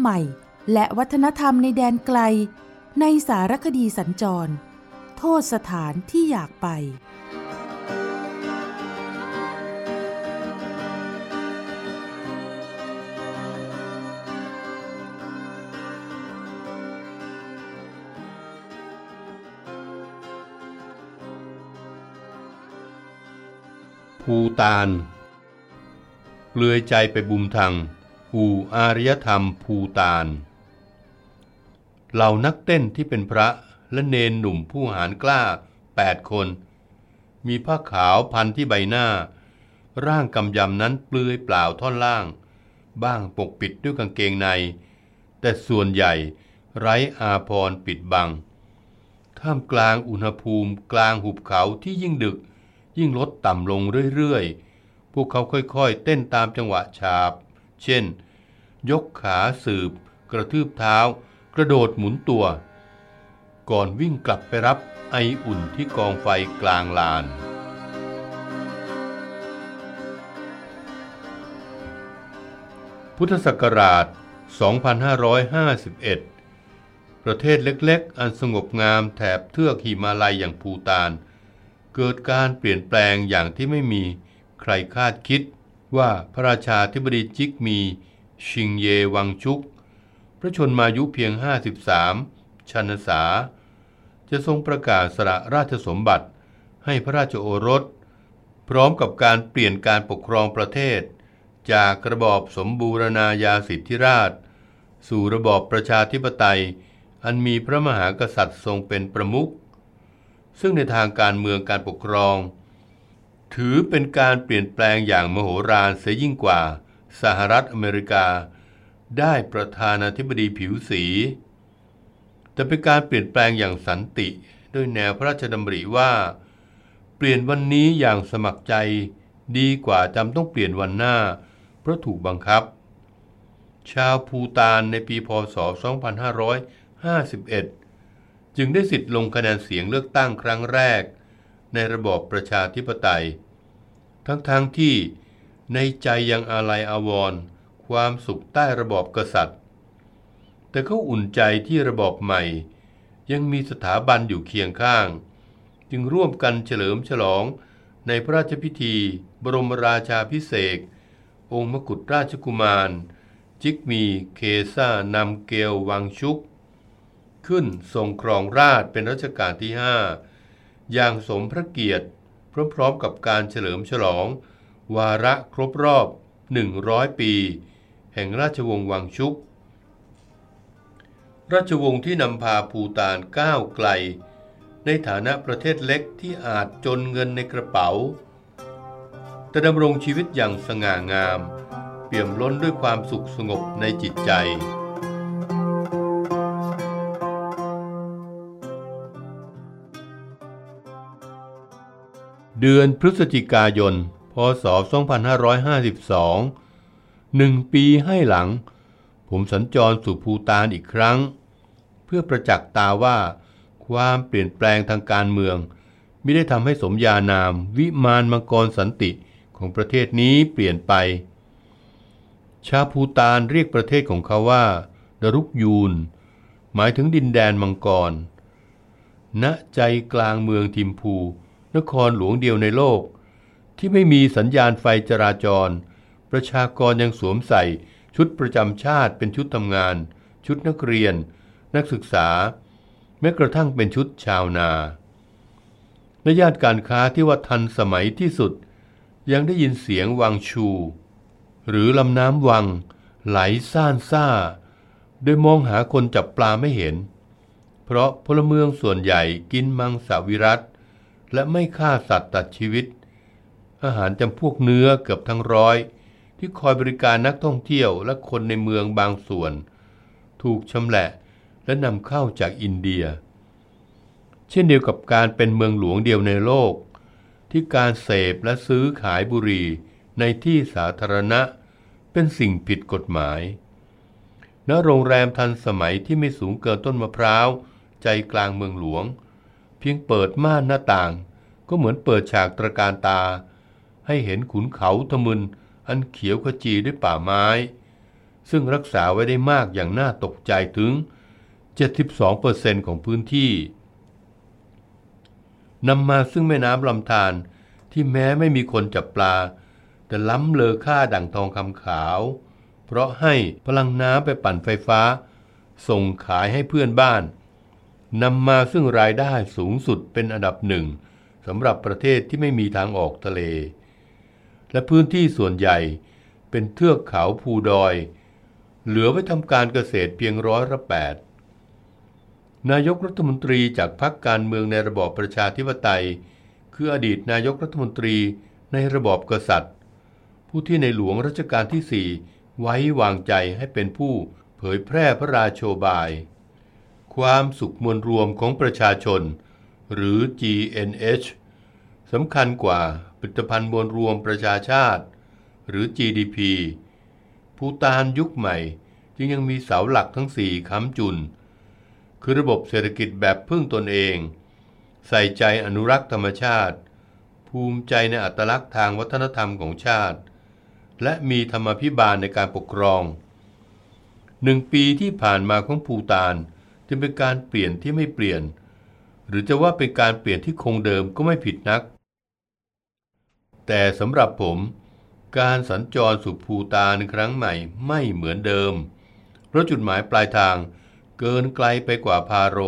ใหม่ และวัฒนธรรมในแดนไกล ในสารคดีสัญจร โทษสถานที่อยากไป ภูตานเปลือยใจไปบุมทัง หูอารยธรรมภูตานเหล่านักเต้นที่เป็นพระและเนนหนุ่มผู้หารกล้าแปดคน มีผ้าขาวพันที่ใบหน้า ร่างกำยำนั้นเปลือยเปล่าท่อนล่าง บ้างปกปิดด้วยกางเกงใน แต่ส่วนใหญ่ไร้อาพรปิดบัง ท่ามกลางอุณหภูมิกลางหุบเขาที่ยิ่งดึก ยิ่งลดต่ำลงเรื่อยๆ พวกเขาค่อยๆ เต้นตามจังหวะฉาบ เช่น ยกขาสืบ กระทืบเท้า กระโดดหมุนตัว ก่อนวิ่งกลับไปรับไออุ่นที่กองไฟกลางลาน พุทธศักราช 2551 ประเทศเล็กๆ อันสงบงามแถบเทือกหิมาลัยอย่างภูตาน เกิดการเปลี่ยนแปลงอย่างที่ไม่มีใครคาดคิด ว่าพระราชาธิบดีจิกมี ชิงเยวังชุก พระชนมายุเพียง 53 ชันษา จะทรงประกาศสละราชสมบัติให้พระราชโอรส พร้อมกับการเปลี่ยนการปกครองประเทศ จากระบอบสมบูรณาญาสิทธิราช สู่ระบอบประชาธิปไตย อันมีพระมหากษัตริย์ทรงเป็นประมุขซึ่งในทางการเมืองการปกครอง ถือเป็นการเปลี่ยนแปลงอย่างมโหฬารเสียยิ่งกว่า สหรัฐอเมริกา ได้ประธานาธิบดีผิวสี แต่เป็นการเปลี่ยนแปลงอย่างสันติด้วยแนวพระราชดำริว่า เปลี่ยนวันนี้อย่างสมัครใจดีกว่าจำต้องเปลี่ยนวันหน้า เพราะถูกบังคับ ชาวภูตานในปีพศ 2551 จึงได้สิทธิ์ลงคะแนนเสียงเลือกตั้งครั้งแรก ในระบอบประชาธิปไตย ทั้งๆทที่ในใจยังอาลัยอาวรณ์ความสุขใต้ระบอบกษัตริย์ แต่เขาอุ่นใจที่ระบอบใหม่ ยังมีสถาบันอยู่เคียงข้าง จึงร่วมกันเฉลิมฉลองในพระราชพิธี บรมราชาพิเศษองค์มกุฎราชกุมาร จิกมีเคซ่านำเกลวังชุก ขึ้นทรงครองราชเป็นรัชกาลที่ห้า อย่างสมพระเกียรติพร้อมๆกับการเฉลิมฉลอง วาระครบรอบ 100 ปี แห่งราชวงศ์วังชุก ราชวงศ์ที่นำพาภูตานก้าวไกล ในฐานะประเทศเล็กที่อาจจนเงินในกระเป๋า แต่ดำรงชีวิตอย่างสง่างาม เปี่ยมล้นด้วยความสุขสงบในจิตใจ เดือนพฤศจิกายน พศ 2552หนึ่งปีให้หลัง ผมสัญจรสู่ภูตานอีกครั้ง เพื่อประจักษ์ตาว่าความเปลี่ยนแปลงทางการเมืองไม่ได้ทำให้สมญานามวิมานมังกรสันติของประเทศนี้เปลี่ยนไป ชาภูตานเรียกประเทศของเขาว่าดรุกยูน หมายถึงดินแดนมังกร ณ ใจกลางเมืองทิมพู นครหลวงเดียวในโลก ที่ไม่มีสัญญาณไฟจราจร ประชากรยังสวมใส่ชุดประจำชาติเป็นชุดทำงาน ชุดนักเรียน นักศึกษา แม้กระทั่งเป็นชุดชาวนาและย่านการค้าที่ว่าทันสมัยที่สุด ยังได้ยินเสียงวังชู หรือลำน้ำวัง ไหลซ่านซ่า โดยมองหาคนจับปลาไม่เห็น เพราะพลเมืองส่วนใหญ่กินมังสวิรัต และไม่ฆ่าสัตว์ตัดชีวิต อาหารจำพวกเนื้อเกือบทั้งร้อย ที่คอยบริการนักท่องเที่ยวและคนในเมืองบางส่วน ถูกชำแหละและนำเข้าจากอินเดีย เช่นเดียวกับการเป็นเมืองหลวงเดียวในโลก ที่การเสพและซื้อขายบุหรี่ในที่สาธารณะเป็นสิ่งผิดกฎหมายณโรงแรมทันสมัยที่ไม่สูงเกินต้นมะพร้าว ใจกลางเมืองหลวง เพียงเปิดม่านหน้าต่าง ก็เหมือนเปิดฉากตระการตา ให้เห็นขุนเขาทมึน อันเขียวขจีด้วยป่าไม้ ซึ่งรักษาไว้ได้มากอย่างน่าตกใจถึง 72%ของพื้นที่นำมาซึ่งแม่น้ำลำธารที่แม้ไม่มีคนจับปลา แต่ล้ำเลอค่าดั่งทองคำขาว เพราะให้พลังน้ำไปปั่นไฟฟ้า ส่งขายให้เพื่อนบ้าน นำมาซึ่งรายได้สูงสุดเป็นอันดับหนึ่งสำหรับประเทศที่ไม่มีทางออกทะเล และพื้นที่ส่วนใหญ่เป็นเทือกเขาภูดอย เหลือไว้ทำการเกษตรเพียงร้อยละแปดนายกรัฐมนตรีจากพรรคการเมืองในระบอบประชาธิปไตย คืออดีตนายกรัฐมนตรีในระบอบกษัตริย์ ผู้ที่ในหลวงรัชกาลที่สี่ไว้วางใจให้เป็นผู้เผยแพร่พระราโชบาย ความสุขมวลรวมของประชาชน หรือ GNH สำคัญกว่าผลิตภัณฑ์มวลรวมประชาชาติ หรือ GDP ภูตานยุคใหม่ จึงยังมีเสาหลักทั้งสี่ค้ำจุน คือระบบเศรษฐกิจแบบพึ่งตนเอง ใส่ใจอนุรักษ์ธรรมชาติ ภูมิใจในอัตลักษณ์ทางวัฒนธรรมของชาติ และมีธรรมพิบาลในการปกครองหนึ่งปีที่ผ่านมาของภูตาน จึงเป็นการเปลี่ยนที่ไม่เปลี่ยน หรือจะว่าเป็นการเปลี่ยนที่คงเดิมก็ไม่ผิดนัก แต่สำหรับผม การสัญจรสู่ภูตานครั้งใหม่ไม่เหมือนเดิม เพราะจุดหมายปลายทางเกินไกลไปกว่าพาโร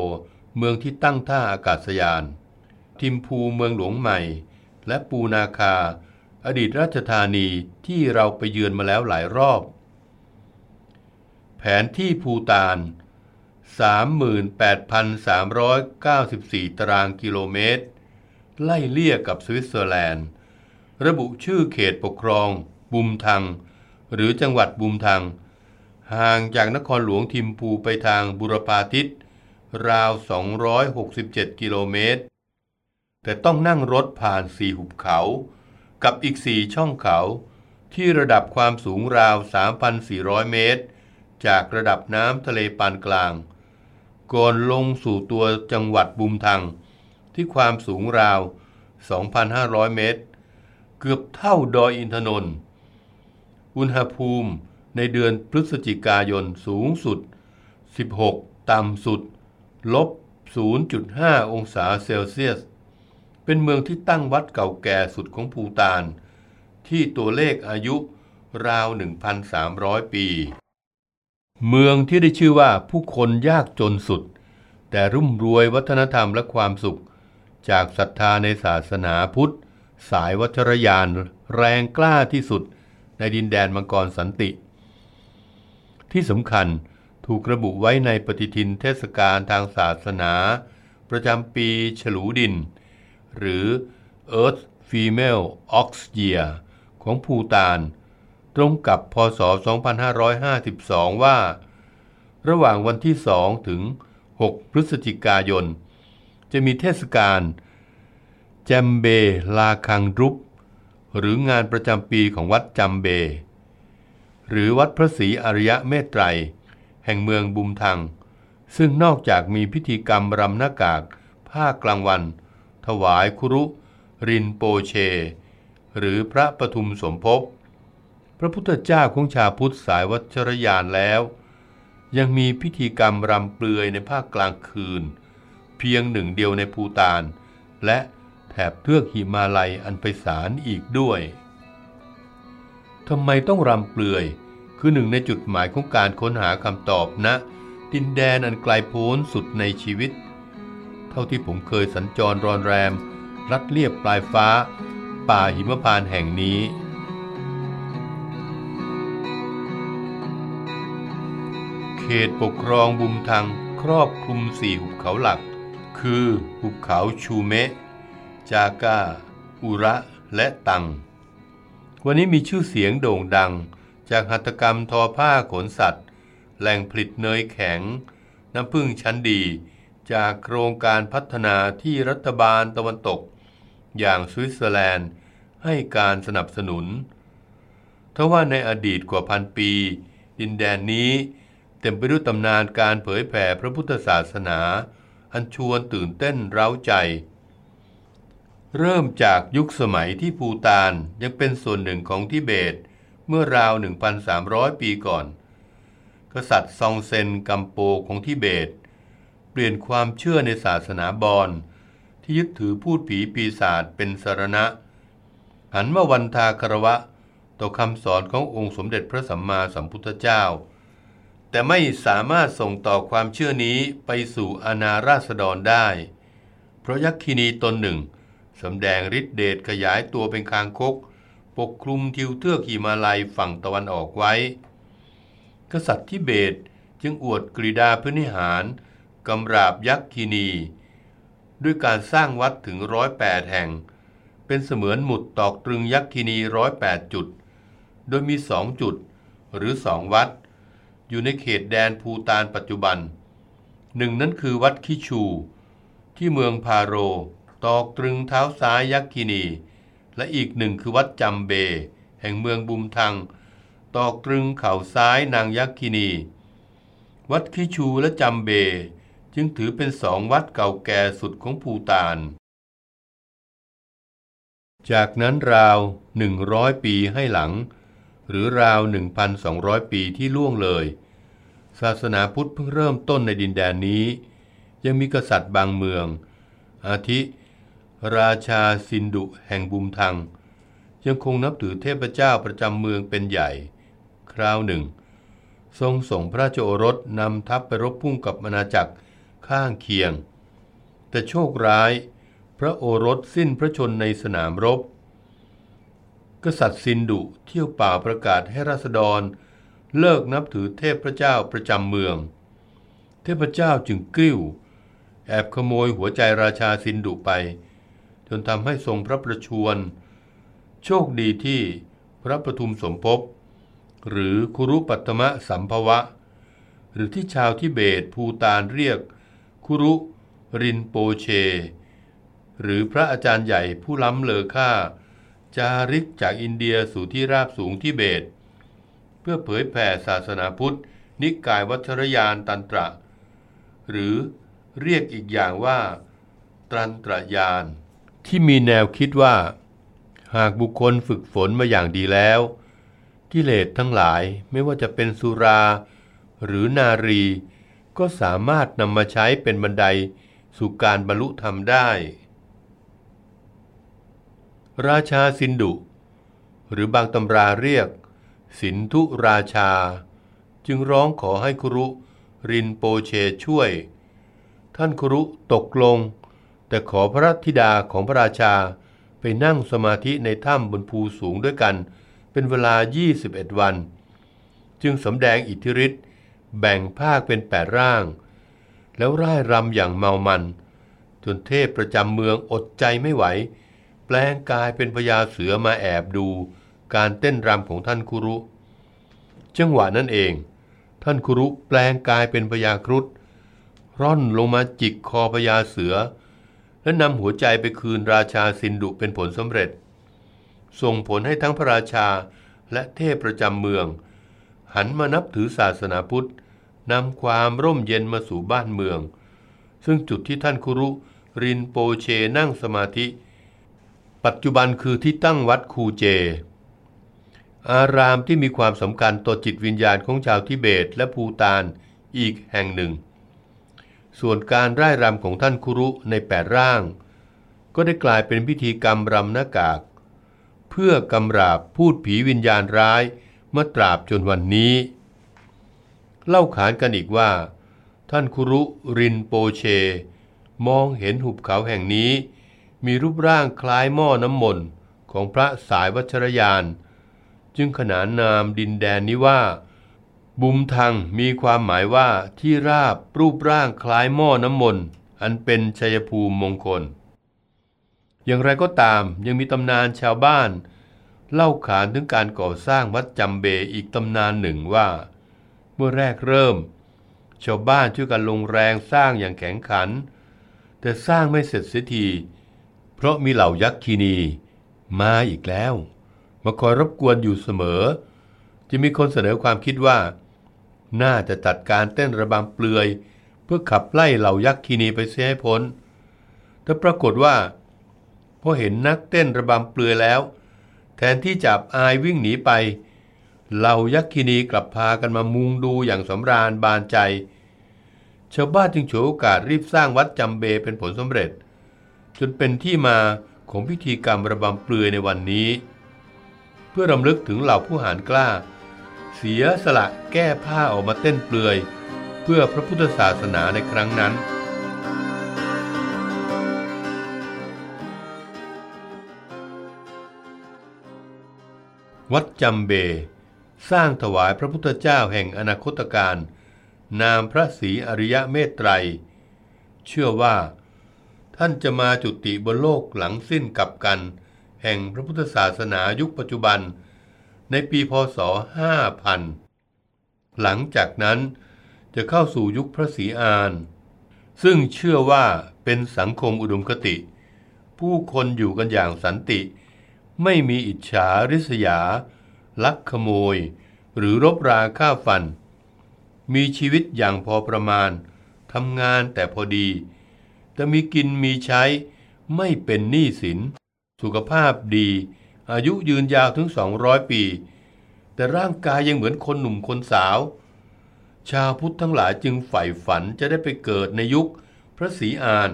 เมืองที่ตั้งท่าอากาศยาน ทิมพูเมืองหลวงใหม่ และปูนาคา อดีตราชธานีที่เราไปเยือนมาแล้วหลายรอบ แผนที่ภูตาน 38,394 ตารางกิโลเมตร ไล่เลี่ยกับสวิตเซอร์แลนด์ ระบุชื่อเขตปกครอง บุมทัง หรือจังหวัดบุมทัง ห่างจากนครหลวงทิมพูไปทางบุรพาทิศราว 267 กิโลเมตร แต่ต้องนั่งรถผ่านสี่หุบเขา กับอีกสี่ช่องเขา ที่ระดับความสูงราว 3,400 เมตร จากระดับน้ำทะเลปานกลาง ก่อนลงสู่ตัวจังหวัดบุมทัง ที่ความสูงราว 2,500 เมตร เกือบเท่าดอยอินทนนท์อุณหภูมิในเดือนพฤศจิกายนสูงสุด 16 ต่ำสุด ลบ 0.5 องศาเซลเซียส เป็นเมืองที่ตั้งวัดเก่าแก่สุดของภูตาน ที่ตัวเลขอายุราว 1,300 ปี เมืองที่ได้ชื่อว่าผู้คนยากจนสุด แต่รุ่มรวยวัฒนธรรมและความสุข จากศรัทธาในศาสนาพุทธ สายวัชรยานแรงกล้าที่สุดในดินแดนมังกรสันติ ที่สำคัญถูกระบุไว้ในปฏิทินเทศกาลทางศาสนา ประจำปีฉลูดิน หรือ Earth Female Ox Year ของภูตาน ตรงกับพศ 2552 ว่า ระหว่างวันที่ 2 ถึง 6 พฤศจิกายน จะมีเทศกาลแจมเบลาคังรุป หรืองานประจำปีของวัดจัมเบ หรือวัดพระศรีอริยะเมตไตร แห่งเมืองบุมทัง ซึ่งนอกจากมีพิธีกรรมรำหน้ากากภากลางวัน ถวายครุ รินโปเช หรือพระปทุมสมภพ พระพุทธเจ้าของชาพุทธสายวัชรยานแล้ว ยังมีพิธีกรรมรำเปลือยในภาคกลางคืน เพียงหนึ่งเดียวในภูตาน และแถบเทือกหิมาลัยอันไพศาลอีกด้วยทำไมต้องรำเปลือยคือหนึ่งในจุดหมายของการค้นหาคำตอบนะดินแดนอันไกลโพ้นสุดในชีวิต เท่าที่ผมเคยสัญจรรอนแรม รัดเรียบปลายฟ้า ป่าหิมพานแห่งนี้ เขตปกครองบุมทังครอบคลุมสี่หุบเขาหลัก คือหุบเขาชูเมะ จากา อุระและตัง วันนี้มีชื่อเสียงโด่งดัง จากหัตถกรรมทอผ้าขนสัตว์ แหล่งผลิตเนยแข็ง น้ำผึ้งชั้นดี จากโครงการพัฒนาที่รัฐบาลตะวันตก อย่างสวิตเซอร์แลนด์ให้การสนับสนุนทว่าในอดีตกว่าพันปี ดินแดนนี้ เต็มไปด้วยตำนานการเผยแผ่พระพุทธศาสนา อันชวนตื่นเต้นเร้าใจ เริ่มจากยุคสมัยที่ภูตานยังเป็นส่วนหนึ่งของทิเบต เมื่อราว 1,300 ปีก่อน กษัตริย์ซองเซนกัมโปของทิเบต เปลี่ยนความเชื่อในศาสนาบอนที่ยึดถือพูดผีปีศาจเป็นสารณะ หันมาวันทาคารวะ ต่อคำสอนขององค์สมเด็จพระสัมมาสัมพุทธเจ้า แต่ไม่สามารถส่งต่อความเชื่อนี้ไปสู่อาณาราษฎรได้ เพราะยักษินีตนหนึ่งสำแดงฤทธิเดชขยายตัวเป็นคางคก ปกคลุมทิวเทือกหิมาลัยฝั่งตะวันออกไว้ กษัตริย์ทิเบตจึงอวดกริดาพนิหารกำราบยักษินี ด้วยการสร้างวัดถึงร้อยแปดแห่ง เป็นเสมือนหมุดตอกตรึงยักษินีร้อยแปดจุด โดยมีสองจุดหรือสองวัด อยู่ในเขตแดนภูตานปัจจุบัน หนึ่งนั้นคือวัดคิชู ที่เมืองพาโร ตอกตรึงเท้าซ้ายยักษินี และอีกหนึ่งคือวัดจำเบ แห่งเมืองบุมทัง ตอกตรึงเข่าซ้ายนางยักษินี วัดคิชูและจำเบ จึงถือเป็นสองวัดเก่าแก่สุดของภูตานจากนั้นราว 100 ปีให้หลัง หรือราว 1,200 ปีที่ล่วงเลย ศาสนาพุทธเพิ่งเริ่มต้นในดินแดนนี้ ยังมีกษัตริย์บางเมือง อาทิ ราชาซินดุแห่งบุมทัง ยังคงนับถือเทพเจ้าประจำเมืองเป็นใหญ่ คราวหนึ่ง ทรงส่งพระโอรสนำทัพไปรบพุ่งกับอาณาจักรข้างเคียง แต่โชคร้าย พระโอรสสิ้นพระชนในสนามรบ กษัตริย์ซินดุเที่ยวป่าประกาศให้ราษฎร เลิกนับถือเทพเจ้าประจำเมือง เทพเจ้าจึงกริ้ว แอบขโมยหัวใจราชาซินดุไป จนทำให้ทรงพระประชวร โชคดีที่พระประทุมสมภพหรือคุรุปัตมะสัมภวะ หรือที่ชาวทิเบตภูตานเรียก คุรุรินโปเช หรือพระอาจารย์ใหญ่ผู้ล้ำเลอค่า จาริกจากอินเดียสู่ที่ราบสูงทิเบต เพื่อเผยแผ่ศาสนาพุทธ นิกายวัชรยานตันตระ หรือเรียกอีกอย่างว่าตรันตรยาน ที่มีแนวคิดว่า หากบุคคลฝึกฝนมาอย่างดีแล้วกิเลสทั้งหลายไม่ว่าจะเป็นสุรา หรือนารี ก็สามารถนำมาใช้เป็นบันไดสู่การบรรลุธรรมได้ ราชาสินดุ หรือบางตำราเรียก สินธุราชา จึงร้องขอให้ครุรินโปเชช่วย ท่านครุตกลง แต่ขอพระธิดาของพระราชาไปนั่งสมาธิในถ้ำบนภูสูงด้วยกัน เป็นเวลา 21 วัน จึงสำแดงอิทธิฤทธิ์แบ่งภาคเป็นแปดร่าง แล้วร่ายรำอย่างเมามัน จนเทพประจำเมืองอดใจไม่ไหว แปลงกายเป็นพญาเสือมาแอบดู การเต้นรำของท่านคุรุ จังหวะนั้นเอง ท่านคุรุแปลงกายเป็นพญาครุฑร่อนลงมาจิกคอพญาเสือ และนำหัวใจไปคืนราชาซินดุเป็นผลสำเร็จ ส่งผลให้ทั้งพระราชาและเทพประจำเมือง หันมานับถือศาสนาพุทธนำความร่มเย็นมาสู่บ้านเมือง ซึ่งจุดที่ท่านคุรุรินโปเชนั่งสมาธิ ปัจจุบันคือที่ตั้งวัดคูเจ อารามที่มีความสำคัญต่อจิตวิญญาณของชาวทิเบตและภูตานอีกแห่งหนึ่ง ส่วนการร่ายรำของท่านคุรุในแปดร่าง ก็ได้กลายเป็นพิธีกรรมรำหน้ากาก เพื่อกำราบพูดผีวิญญาณร้ายเมื่อตราบจนวันนี้ เล่าขานกันอีกว่า ท่านคุรุรินโปเช มองเห็นหุบเขาแห่งนี้ มีรูปร่างคล้ายหม้อน้ำมนต์ของพระสายวัชรยาน จึงขนานนามดินแดนนี้ว่า บุมทังมีความหมายว่าที่ราบรูปร่างคล้ายหม้อน้ำมนต์อันเป็นชัยภูมิมงคล อย่างไรก็ตามยังมีตำนานชาวบ้าน เล่าขานถึงการก่อสร้างวัดจำเบอีกตำนานหนึ่งว่า เมื่อแรกเริ่ม ชาวบ้านช่วยกันลงแรงสร้างอย่างแข็งขัน แต่สร้างไม่เสร็จเสียที เพราะมีเหล่ายักษ์คีนีมาอีกแล้ว มาคอยรบกวนอยู่เสมอ จะมีคนเสนอความคิดว่า น่าจะจัดการเต้นระบำเปลือย เพื่อขับไล่เหล่ายักษ์คีนีไปเสียให้พ้น แต่ปรากฏว่าพอเห็นนักเต้นระบำเปลือยแล้ว แทนที่จับอายวิ่งหนีไป เหล่ายักษ์คีนีกลับพากันมามุงดูอย่างสำราญบานใจ ชาวบ้านจึงฉวยโอกาสรีบสร้างวัดจำเบเป็นผลสำเร็จ จนเป็นที่มาของพิธีกรรมระบำเปลือยในวันนี้ เพื่อรำลึกถึงเหล่าผู้หารกล้า เสียสละแก้ผ้าออกมาเต้นเปลือย เพื่อพระพุทธศาสนาในครั้งนั้น วัดจำเบ สร้างถวายพระพุทธเจ้าแห่งอนาคตการ นามพระศรีอริยเมตไตร เชื่อว่า ท่านจะมาจุติบนโลกหลังสิ้นกับกัน แห่งพระพุทธศาสนายุคปัจจุบัน ในปีพศ 5000 หลังจากนั้นจะเข้าสู่ยุคพระศรีอาน ซึ่งเชื่อว่าเป็นสังคมอุดมคติ ผู้คนอยู่กันอย่างสันติ ไม่มีอิจฉาริษยา ลักขโมย หรือรบราฆ่าฟัน มีชีวิตอย่างพอประมาณทำงานแต่พอดีแต่มีกินมีใช้ไม่เป็นหนี้สิน สุขภาพดี อายุยืนยาวถึง 200 ปี แต่ร่างกายยังเหมือนคนหนุ่มคนสาว ชาวพุทธทั้งหลายจึงใฝ่ฝันจะได้ไปเกิดในยุคพระศรีอาน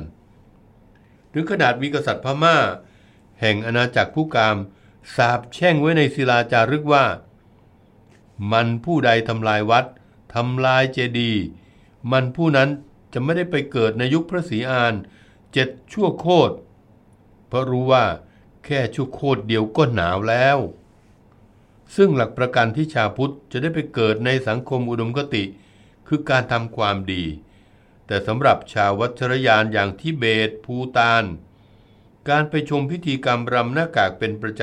ถึงขนาดมีกษัตริย์พม่า แห่งอาณาจักรผู้กามสาบแช่งไว้ในศิลาจารึกว่า มันผู้ใดทำลายวัดทำลายเจดีย์มันผู้นั้นจะไม่ได้ไปเกิดในยุคพระศรีอานเจ็ดชั่วโคตรเพราะรู้ว่า แค่ชั่วโคตรเดียวก็หนาวแล้ว ซึ่งหลักประกันที่ชาวพุทธจะได้ไปเกิดในสังคมอุดมคติ คือการทำความดี แต่สำหรับชาววัชรยานอย่างทิเบต ภูตาน การไปชมพิธีกรรมรำหน้ากากเป็นประจ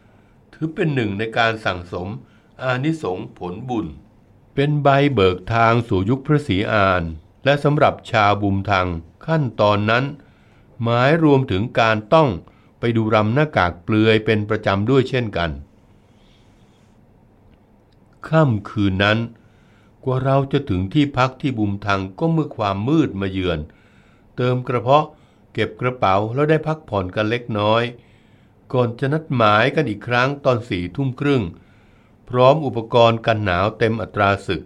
ำ ถือเป็นหนึ่งในการสั่งสมอานิสงส์ผลบุญ เป็นใบเบิกทางสู่ยุคพระศรีอาน และสำหรับชาวบุมทางขั้นตอนนั้น หมายรวมถึงการต้อง ไปดูรำหน้ากากเปลือยเป็นประจำด้วยเช่นกัน ค่ำคืนนั้น กว่าเราจะถึงที่พักที่บุมทางก็เมื่อความมืดมาเยือน เติมกระเพาะเก็บกระเป๋าแล้วได้พักผ่อนกันเล็กน้อย ก่อนจะนัดหมายกันอีกครั้งตอนสี่ทุ่มครึ่ง พร้อมอุปกรณ์กันหนาวเต็มอัตราศึก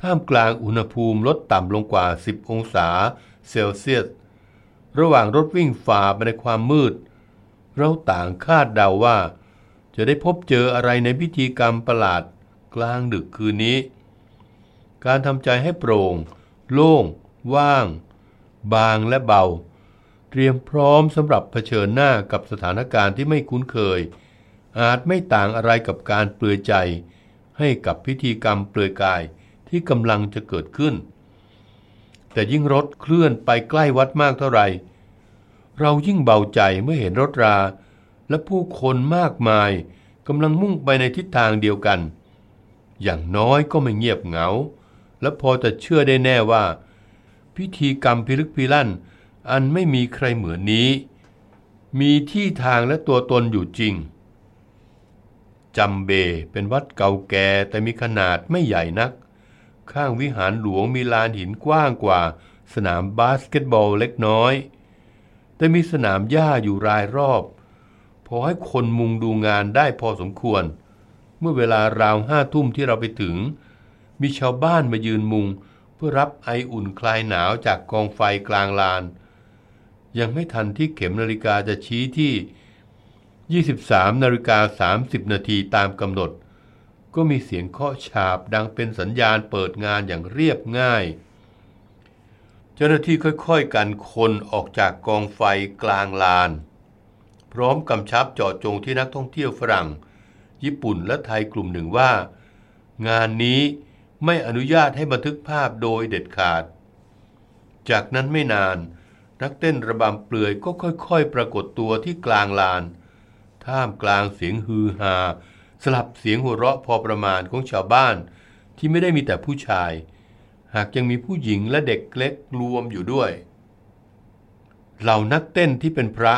ท่ามกลางอุณหภูมิลดต่ำลงกว่า 10 องศาเซลเซียส ระหว่างรถวิ่งฝ่าไปในความมืด เราต่างคาดเดาว่า จะได้พบเจออะไรในพิธีกรรมประหลาดกลางดึกคืนนี้ การทำใจให้โปร่ง โล่ง ว่าง บางและเบา เตรียมพร้อมสำหรับเผชิญหน้ากับสถานการณ์ที่ไม่คุ้นเคย อาจไม่ต่างอะไรกับการเปลือยใจ ให้กับพิธีกรรมเปลือยกายที่กำลังจะเกิดขึ้น แต่ยิ่งรถเคลื่อนไปใกล้วัดมากเท่าไหร่เรายิ่งเบาใจเมื่อเห็นรถรา และผู้คนมากมายกำลังมุ่งไปในทิศทางเดียวกัน อย่างน้อยก็ไม่เงียบเหงา และพอจะเชื่อได้แน่ว่า พิธีกรรมพิลึกพิลั่น อันไม่มีใครเหมือนนี้ มีที่ทางและตัวตนอยู่จริงจำเบเป็นวัดเก่าแก่แต่มีขนาดไม่ใหญ่นัก ข้างวิหารหลวงมีลานหินกว้างกว่า สนามบาสเกตบอลเล็กน้อย แต่มีสนามหญ้าอยู่รายรอบ พอให้คนมุงดูงานได้พอสมควร เมื่อเวลาราวห้าทุ่มที่เราไปถึง มีชาวบ้านมายืนมุง เพื่อรับไออุ่นคลายหนาวจากกองไฟกลางลาน ยังไม่ทันที่เข็มนาฬิกาจะชี้ที่ 23นาฬิกา30นาทีตามกำหนด ก็มีเสียงเคาะฉาบดังเป็นสัญญาณเปิดงานอย่างเรียบง่าย เจ้าหน้าที่ค่อยๆกันคนออกจากกองไฟกลางลาน พร้อมกำชับเจาะจงที่นักท่องเที่ยวฝรั่ง ญี่ปุ่นและไทยกลุ่มหนึ่งว่า งานนี้ไม่อนุญาตให้บันทึกภาพโดยเด็ดขาด จากนั้นไม่นานนักเต้นระบำเปลือยก็ค่อยๆ ปรากฏตัวที่กลางลาน ท่ามกลางเสียงฮือฮา สลับเสียงหัวเราะพอประมาณของชาวบ้าน ที่ไม่ได้มีแต่ผู้ชาย หากยังมีผู้หญิงและเด็กเล็กรวมอยู่ด้วย เหล่านักเต้นที่เป็นพระ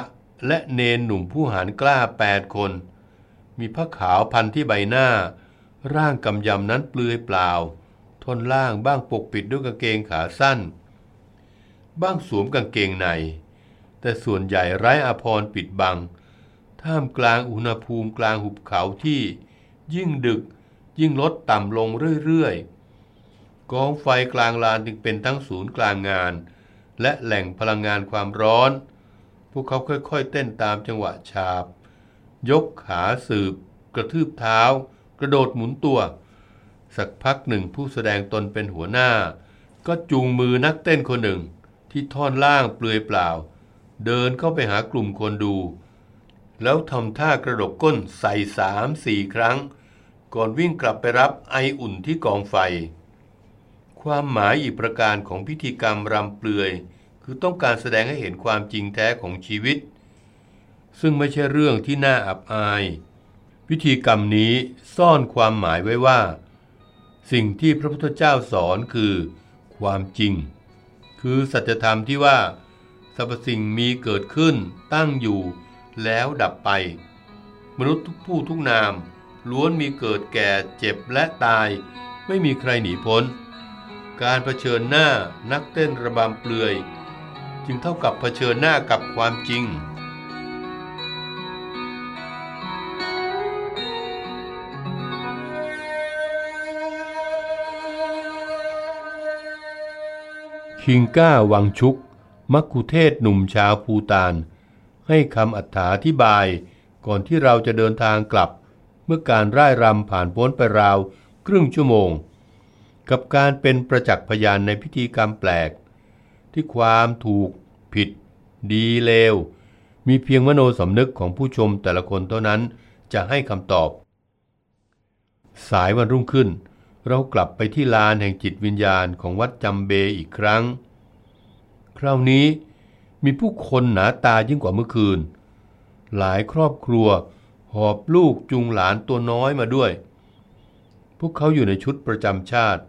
และเนนหนุ่มผู้หารกล้าแปดคน มีผ้าขาวพันที่ใบหน้า ร่างกำยำนั้นเปลือยเปล่า ท่อนล่างบ้างปกปิดด้วยกางเกงขาสั้น บ้างสวมกางเกงใน แต่ส่วนใหญ่ไร้อาภรปิดบัง ท่ามกลางอุณหภูมิกลางหุบเขาที่ยิ่งดึกยิ่งลดต่ำลงเรื่อยๆ กองไฟกลางลานจึงเป็นทั้งศูนย์กลางงาน และแหล่งพลังงานความร้อน พวกเขาค่อยๆ เต้นตามจังหวะฉาบ ยกขาสืบ กระทืบเท้า กระโดดหมุนตัว สักพักหนึ่งผู้แสดงตนเป็นหัวหน้า ก็จูงมือนักเต้นคนหนึ่งที่ท่อนล่างเปลือยเปล่า เดินเข้าไปหากลุ่มคนดู แล้วทำท่ากระดกก้นใส่สามสี่ครั้ง ก่อนวิ่งกลับไปรับไออุ่นที่กองไฟ ความหมายอีกประการของพิธีกรรมรำเปลือย คือต้องการแสดงให้เห็นความจริงแท้ของชีวิต ซึ่งไม่ใช่เรื่องที่น่าอับอาย พิธีกรรมนี้ซ่อนความหมายไว้ว่า สิ่งที่พระพุทธเจ้าสอนคือ ความจริง คือสัจธรรมที่ว่าสรรพสิ่งมีเกิดขึ้นตั้งอยู่ แล้วดับไป มนุษย์ทุกผู้ทุกนาม ล้วนมีเกิดแก่เจ็บและตาย ไม่มีใครหนีพ้น การเผชิญหน้านักเต้นระบำเปลือย จึงเท่ากับเผชิญหน้ากับความจริงคิงก้าวังชุก มักคุเทศหนุ่มชาวภูตาน ให้คำอธิบาย ก่อนที่เราจะเดินทางกลับ เมื่อการร่ายรำผ่านพ้นไปราวครึ่งชั่วโมง กับการเป็นประจักษ์พยานในพิธีกรรมแปลก ที่ความถูก ผิด ดีเลว มีเพียงมโนสำนึกของผู้ชมแต่ละคนเท่านั้นจะให้คำตอบ สายวันรุ่งขึ้น เรากลับไปที่ลานแห่งจิตวิญญาณของวัดจำเบอีกครั้ง คราวนี้ มีผู้คนหนาตายิ่งกว่าเมื่อคืน หลายครอบครัว หอบลูกจูงหลานตัวน้อยมาด้วย พวกเขาอยู่ในชุดประจำชาติ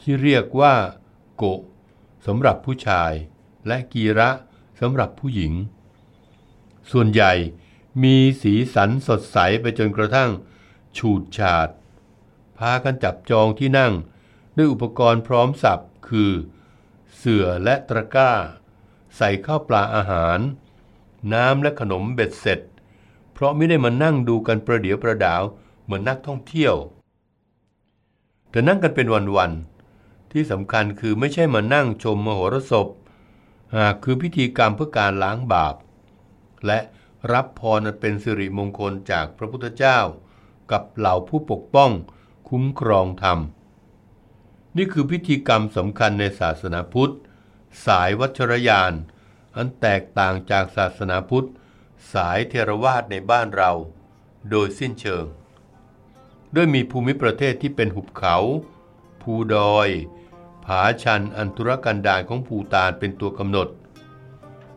ที่เรียกว่า โกะสำหรับผู้ชาย และกีระสำหรับผู้หญิง ส่วนใหญ่มีสีสันสดใสไปจนกระทั่ง ฉูดฉาด พากันจับจองที่นั่ง ด้วยอุปกรณ์พร้อมสับคือ เสื่อและตะกร้า ใส่ข้าวปลาอาหาร น้ำและขนมเบ็ดเสร็จ เพราะไม่ได้มานั่งดูกันประเดี๋ยวประดาวเหมือนนักท่องเที่ยว แต่นั่งกันเป็นวันๆที่สำคัญคือไม่ใช่มานั่งชมมโหรสพหากคือพิธีกรรมเพื่อการล้างบาป และรับพรเป็นสิริมงคลจากพระพุทธเจ้า กับเหล่าผู้ปกป้องคุ้มครองธรรม นี่คือพิธีกรรมสำคัญในศาสนาพุทธ สายวัชรยาน อันแตกต่างจากศาสนาพุทธ สายเทรวาสในบ้านเรา โดยสิ้นเชิง ด้วยมีภูมิประเทศที่เป็นหุบเขา ภูดอย ผาชันอันธุรกันดารของภูตานเป็นตัวกำหนด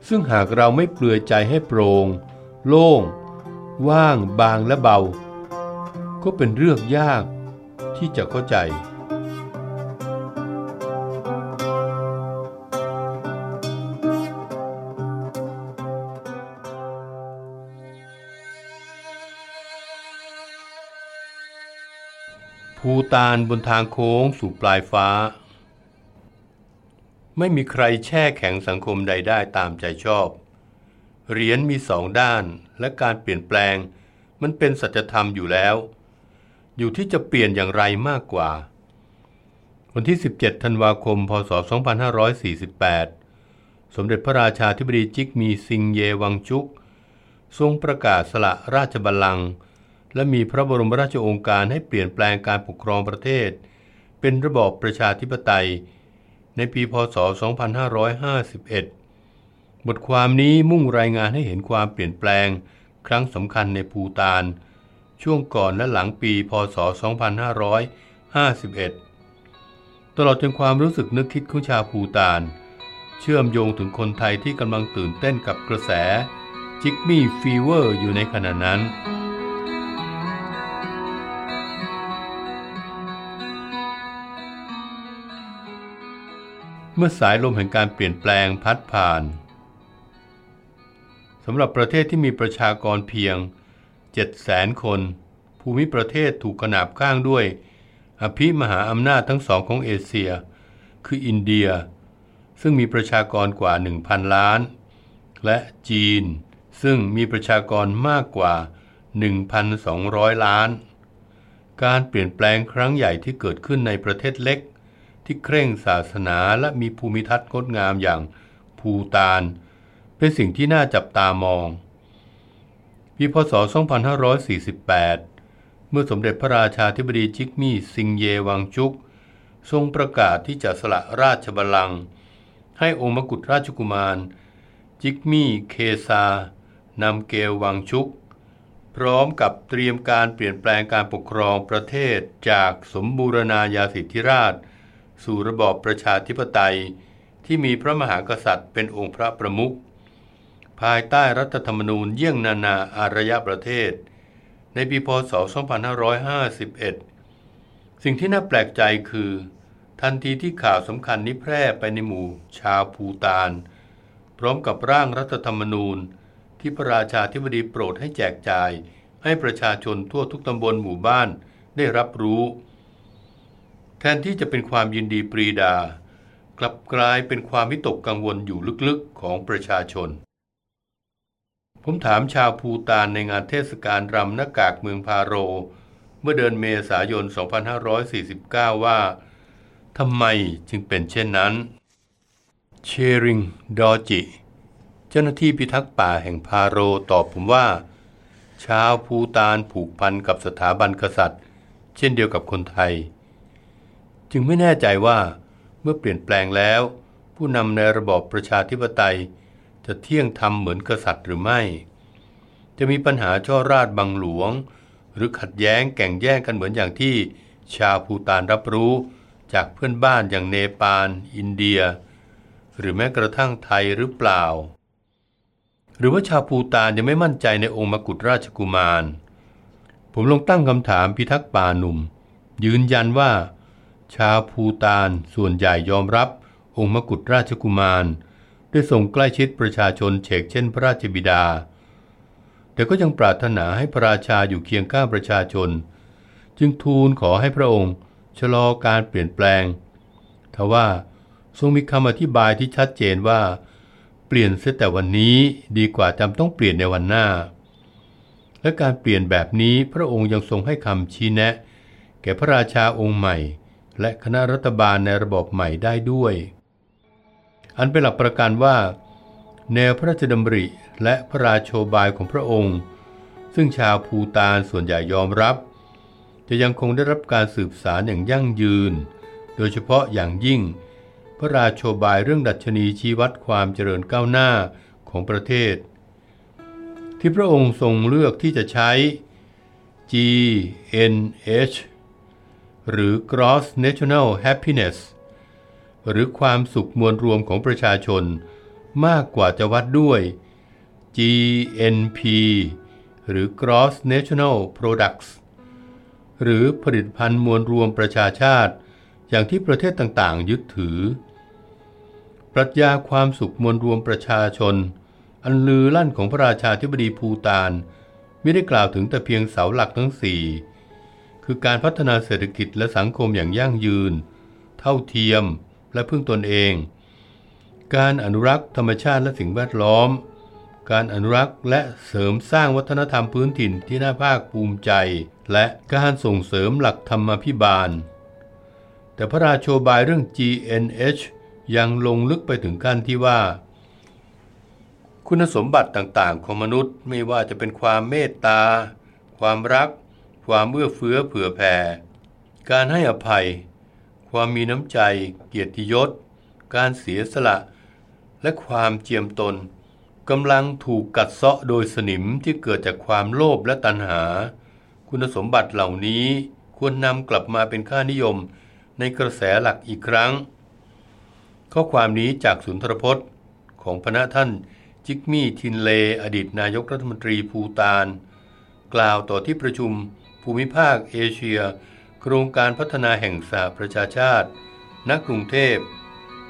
ซึ่งหากเราไม่เปลือยใจให้โปร่งโล่ง ว่างบางและเบา ก็เป็นเรื่องยากที่จะเข้าใจ ภูตานบนทางโค้งสู่ปลายฟ้า ไม่มีใครแช่แข็งสังคมใดได้ตามใจชอบ เหรียญมีสองด้านและการเปลี่ยนแปลง มันเป็นสัจธรรมอยู่แล้ว อยู่ที่จะเปลี่ยนอย่างไรมากกว่า วันที่ 17 ธันวาคม พศ 2548 สมเด็จพระราชาธิบดีจิกมีซิงเยวังจุก ทรงประกาศสละราชบัลลังก์ และมีพระบรมราชโองการให้เปลี่ยนแปลงการปกครองประเทศ เป็นระบอบประชาธิปไตย ในปีพศ 2551 บทความนี้มุ่งรายงานให้เห็นความเปลี่ยนแปลงครั้งสำคัญในภูฏาน ช่วงก่อนและหลังปี พศ 2551 ตลอดจนความรู้สึกนึกคิดของชาวภูฏาน เชื่อมโยงถึงคนไทยที่กำลังตื่นเต้นกับกระแสจิกมี่ fever อยู่ในขณะนั้น เมื่อสายลมแห่งการเปลี่ยนแปลงพัดผ่านสำหรับประเทศที่มีประชากรเพียง 700,000 คน ภูมิประเทศถูกขนาบข้างด้วย อภิมหาอำนาจทั้งสองของเอเชีย คืออินเดีย ซึ่งมีประชากรกว่า 1,000 ล้าน และจีน ซึ่งมีประชากรมากกว่า 1,200 ล้าน การเปลี่ยนแปลงครั้งใหญ่ที่เกิดขึ้นในประเทศเล็ก ที่เคร่งศาสนาและมีภูมิทัศน์งดงามอย่างภูตาน เป็นสิ่งที่น่าจับตามอง ปีพศ 2548 เมื่อสมเด็จพระราชาธิบดีจิกมี่ซิงเยวังจุก ทรงประกาศที่จะสละราชบัลลังก์ให้องค์มกุฎราชกุมาร จิกมี่เคซานำเกลวังชุก พร้อมกับเตรียมการเปลี่ยนแปลงการปกครองประเทศจากสมบูรณาญาสิทธิราช สู่ระบอบประชาธิปไตย ที่มีพระมหากษัตริย์เป็นองค์พระประมุขภายใต้รัฐธรรมนูญเยี่ยงนานาอารยประเทศ ในปีพศ 2551 สิ่งที่น่าแปลกใจคือ ทันทีที่ข่าวสำคัญนี้แพร่ไปในหมู่ชาวภูตาน พร้อมกับร่างรัฐธรรมนูญ ที่พระราชาธิบดีโปรดให้แจกจ่าย ให้ประชาชนทั่วทุกตำบลหมู่บ้านได้รับรู้ แทนที่จะเป็นความยินดีปรีดา กลับกลายเป็นความวิตกกังวลอยู่ลึกๆของประชาชน ผมถามชาวภูตานในงานเทศกาลรำหน้ากากเมืองพาโร เมื่อเดือนเมษายน 2549 ว่าทำไมจึงเป็นเช่นนั้น เชริง ดอจิ เจ้าหน้าที่พิทักษ์ป่าแห่งพาโรตอบผมว่า ชาวภูตานผูกพันกับสถาบันกษัตริย์ เช่นเดียวกับคนไทย จึงไม่แน่ใจว่าเมื่อเปลี่ยนแปลงแล้ว ผู้นำในระบอบประชาธิปไตย จะเที่ยงธรรมเหมือนกษัตริย์หรือไม่ จะมีปัญหาช่อราชบังหลวง หรือขัดแย้งแก่งแย่งกันเหมือนอย่างที่ชาวภูตานรับรู้จากเพื่อนบ้านอย่างเนปาล อินเดีย หรือแม้กระทั่งไทยหรือเปล่า หรือว่าชาวภูตานยังไม่มั่นใจในองค์มกุฎราชกุมาร ผมลงตั้งคำถามพิทักษ์ป่าหนุ่ม ยืนยันว่า ชาวภูตานส่วนใหญ่ยอมรับองค์มกุฎราชกุมาร ได้วยทรงใกล้ชิดประชาชนเฉกเช่นพระราชบิดา แต่ก็ยังปรารถนาให้พระราชาอยู่เคียงข้างประชาชน จึงทูลขอให้พระองค์ชะลอการเปลี่ยนแปลงทว่าทรงมีคำอธิบายที่ชัดเจนว่า เปลี่ยนเสียแต่วันนี้ดีกว่าจำต้องเปลี่ยนในวันหน้า และการเปลี่ยนแบบนี้พระองค์ยังทรงให้คำชี้แนะ แก่พระราชาองค์ใหม่ และคณะรัฐบาลในระบบใหม่ได้ด้วย อันเป็นหลักประกันว่า แนวพระราชดำริและพระราชโชบายของพระองค์ ซึ่งชาวภูตานส่วนใหญ่ยอมรับ จะยังคงได้รับการสืบสารอย่างยั่งยืน โดยเฉพาะอย่างยิ่ง พระราชโชบายเรื่องดัชนีชี้วัดความเจริญก้าวหน้าของประเทศ ที่พระองค์ทรงเลือกที่จะใช้ GNH หรือ Gross National Happiness หรือความสุขมวลรวมของประชาชนมากกว่าจะวัดด้วย GNP หรือ Gross National Products หรือผลิตภัณฑ์มวลรวมประชาชาติ อย่างที่ประเทศต่างๆ ยึดถือ ปรัชญาความสุขมวลรวมประชาชน อันลือลั่นของพระราชาธิบดีภูตานไม่ได้กล่าวถึงแต่เพียงเสาหลักทั้งสี่ คือการพัฒนาเศรษฐกิจและสังคมอย่างยั่งยืน เท่าเทียมและพึ่งตนเอง การอนุรักษ์ธรรมชาติและสิ่งแวดล้อม การอนุรักษ์และเสริมสร้างวัฒนธรรมพื้นถิ่นที่น่าภาคภูมิใจ และการส่งเสริมหลักธรรมพิบาล แต่พระราโชบายเรื่อง GNH ยังลงลึกไปถึงขั้นที่ว่า คุณสมบัติต่างๆ ของมนุษย์ไม่ว่าจะเป็นความเมตตา ความรัก ความเอื้อเฟื้อเผื่อแผ่ การให้อภัย ความมีน้ำใจ เกียรติยศ การเสียสละ และความเจียมตนกำลังถูกกัดเซาะโดยสนิมที่เกิดจากความโลภและตัณหา คุณสมบัติเหล่านี้ควรนำกลับมาเป็นค่านิยมในกระแสหลักอีกครั้ง ข้อความนี้จากสุนทรพจน์ของพระท่านจิกมี่ทินเล อดีตนายกรัฐมนตรีภูตาน กล่าวต่อที่ประชุม ภูมิภาคเอเชีย โครงการพัฒนาแห่งสหประชาชาติ ณ กรุงเทพ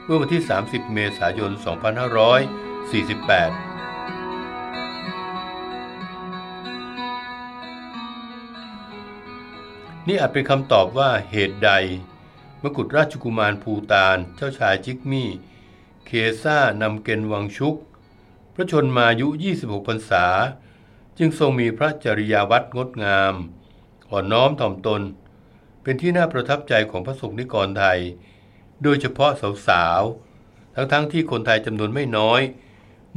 เมื่อวันที่ 30 เมษายน 2548นี่อาจเป็นคำตอบว่าเหตุใด มกุฎราชกุมารภูตาน เจ้าชายจิกมี่ เคซ่านำเกนวังชุก พระชนมายุ 26 พรรษา จึงทรงมีพระจริยาวัดงดงาม อ่อนน้อมถ่อมตน เป็นที่น่าประทับใจของพระสงฆ์นิกรไทย โดยเฉพาะสาวๆ ทั้งๆทที่คนไทยจำนวนไม่น้อย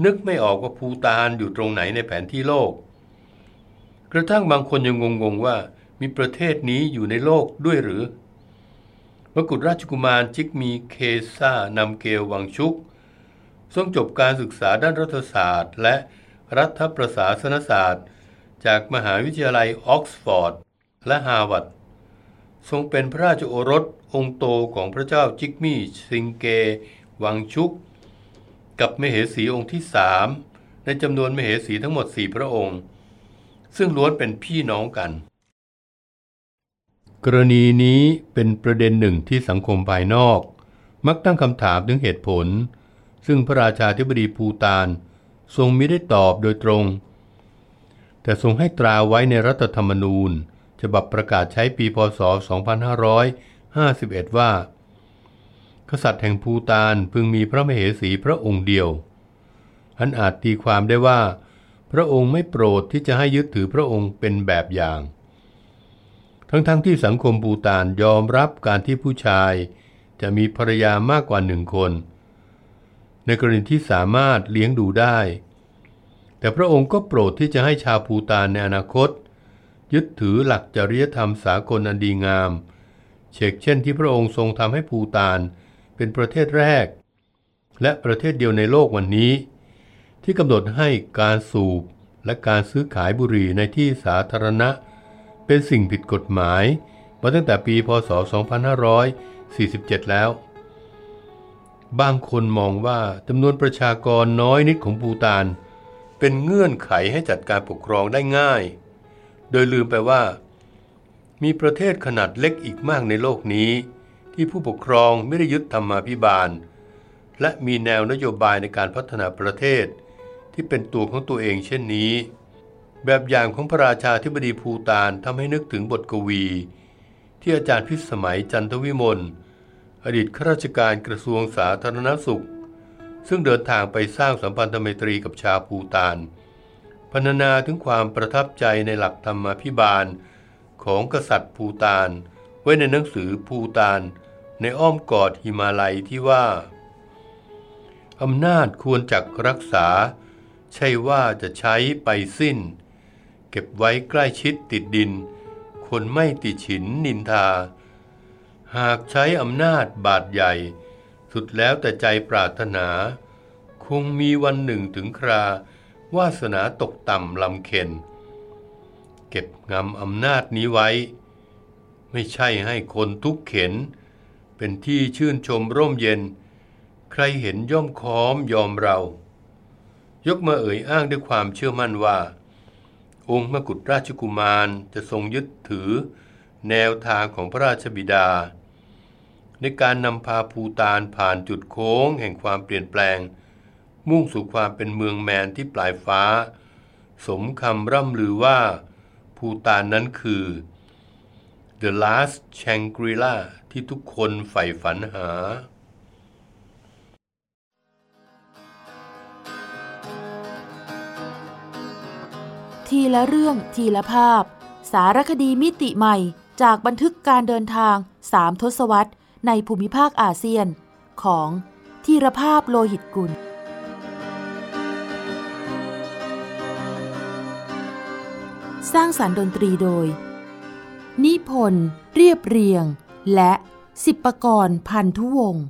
นึกไม่ออกว่าภูตานอยู่ตรงไหนในแผนที่โลก กระทั่งบางคนยังงงๆว่ามีประเทศนี้อยู่ในโลกด้วยหรือ มกุฎราชกุมารจิกมีเคซาร์ นัมเกลวังชุกทรงจบการศึกษาด้านรัฐศาสตร์ และรัฐประศาสนศาสตร์ จากมหาวิทยาลัยออกซฟอร์ด และฮาร์วาร์ดทรงเป็นพระราชโอรสองค์โตของพระเจ้าจิกมี่ซิงเก วังชุก กับมเหสีองค์ที่สามในจำนวนมเหสีทั้งหมดสี่พระองค์ ซึ่งล้วนเป็นพี่น้องกัน กรณีนี้เป็นประเด็นหนึ่งที่สังคมภายนอก มักตั้งคำถามถึงเหตุผล ซึ่งพระราชาธิบดีภูตานทรงมิได้ตอบโดยตรง แต่ทรงให้ตราไว้ในรัฐธรรมนูญ ฉบับประกาศใช้ปีพศ 2551 ว่า กษัตริย์แห่งภูตานพึงมีพระมเหสีพระองค์เดียว อันอาจตีความได้ว่า พระองค์ไม่โปรดที่จะให้ยึดถือพระองค์เป็นแบบอย่าง ทั้งๆทที่สังคมปูตานยอมรับการที่ผู้ชาย จะมีภรรยามากกว่าหนึ่งคน ในกรณีที่สามารถเลี้ยงดูได้ แต่พระองค์ก็โปรดที่จะให้ชาวปูตานในอนาคต ยึดถือหลักจริยธรรมสากลอันดีงาม เชกเช่นที่พระองค์ทรงทำให้ปูตานเป็นประเทศแรก และประเทศเดียวในโลกวันนี้ ที่กำหนดให้การสูบและการซื้อขายบุหรี่ในที่สาธารณะ เป็นสิ่งผิดกฎหมายมาตั้งแต่ปีพศ 2547 แล้ว บางคนมองว่าจำนวนประชากรน้อยนิดของปูตาน เป็นเงื่อนไขให้จัดการปกครองได้ง่าย โดยลืมไปว่า มีประเทศขนาดเล็กอีกมากในโลกนี้ ที่ผู้ปกครองไม่ได้ยึดธรรมาภิบาล และมีแนวนโยบายในการพัฒนาประเทศ ที่เป็นตัวของตัวเองเช่นนี้ แบบอย่างของพระราชาธิบดีภูตานทำให้นึกถึงบทกวี ที่อาจารย์พิสมัยจันทวิมลอดีตข้าราชการกระทรวงสาธารณสุข ซึ่งเดินทางไปสร้างสัมพันธไมตรีกับชาวภูตาน พรรณนาถึงความประทับใจในหลักธรรมาภิบาล ของกษัตริย์ภูตาน ไว้ในหนังสือภูตาน ในอ้อมกอดหิมาลัยที่ว่า อำนาจควรจักรักษา ใช่ว่าจะใช้ไปสิ้น เก็บไว้ใกล้ชิดติดดิน คนไม่ติดฉินนินทา หากใช้อำนาจบาดใหญ่ สุดแล้วแต่ใจปรารถนา คงมีวันหนึ่งถึงครา วาสนาตกต่ำลำเข็น เก็บงำอำนาจนี้ไว้ ไม่ใช่ให้คนทุกเข็น เป็นที่ชื่นชมร่มเย็น ใครเห็นย่อมค้อมยอมเรา ยกมาเอ่ยอ้างด้วยความเชื่อมั่นว่า องค์มกุฎราชกุมารจะทรงยึดถือ แนวทางของพระราชบิดา ในการนำพาภูตานผ่านจุดโค้งแห่งความเปลี่ยนแปลง มุ่งสู่ความเป็นเมืองแมนที่ปลายฟ้า สมคำร่ำลือว่าภูตานนั้นคือ The Last Shangri-La ที่ทุกคนใฝ่ฝันหาทีละเรื่องทีละภาพ สารคดีมิติใหม่จากบันทึกการเดินทางสามทศวรรษในภูมิภาคอาเซียน ของทีรภาพโลหิตกุล สร้างสารรค์ดนตรีโดย นิพนธ์เรียบเรียง และสิบประกรณ์พันธุวงศ์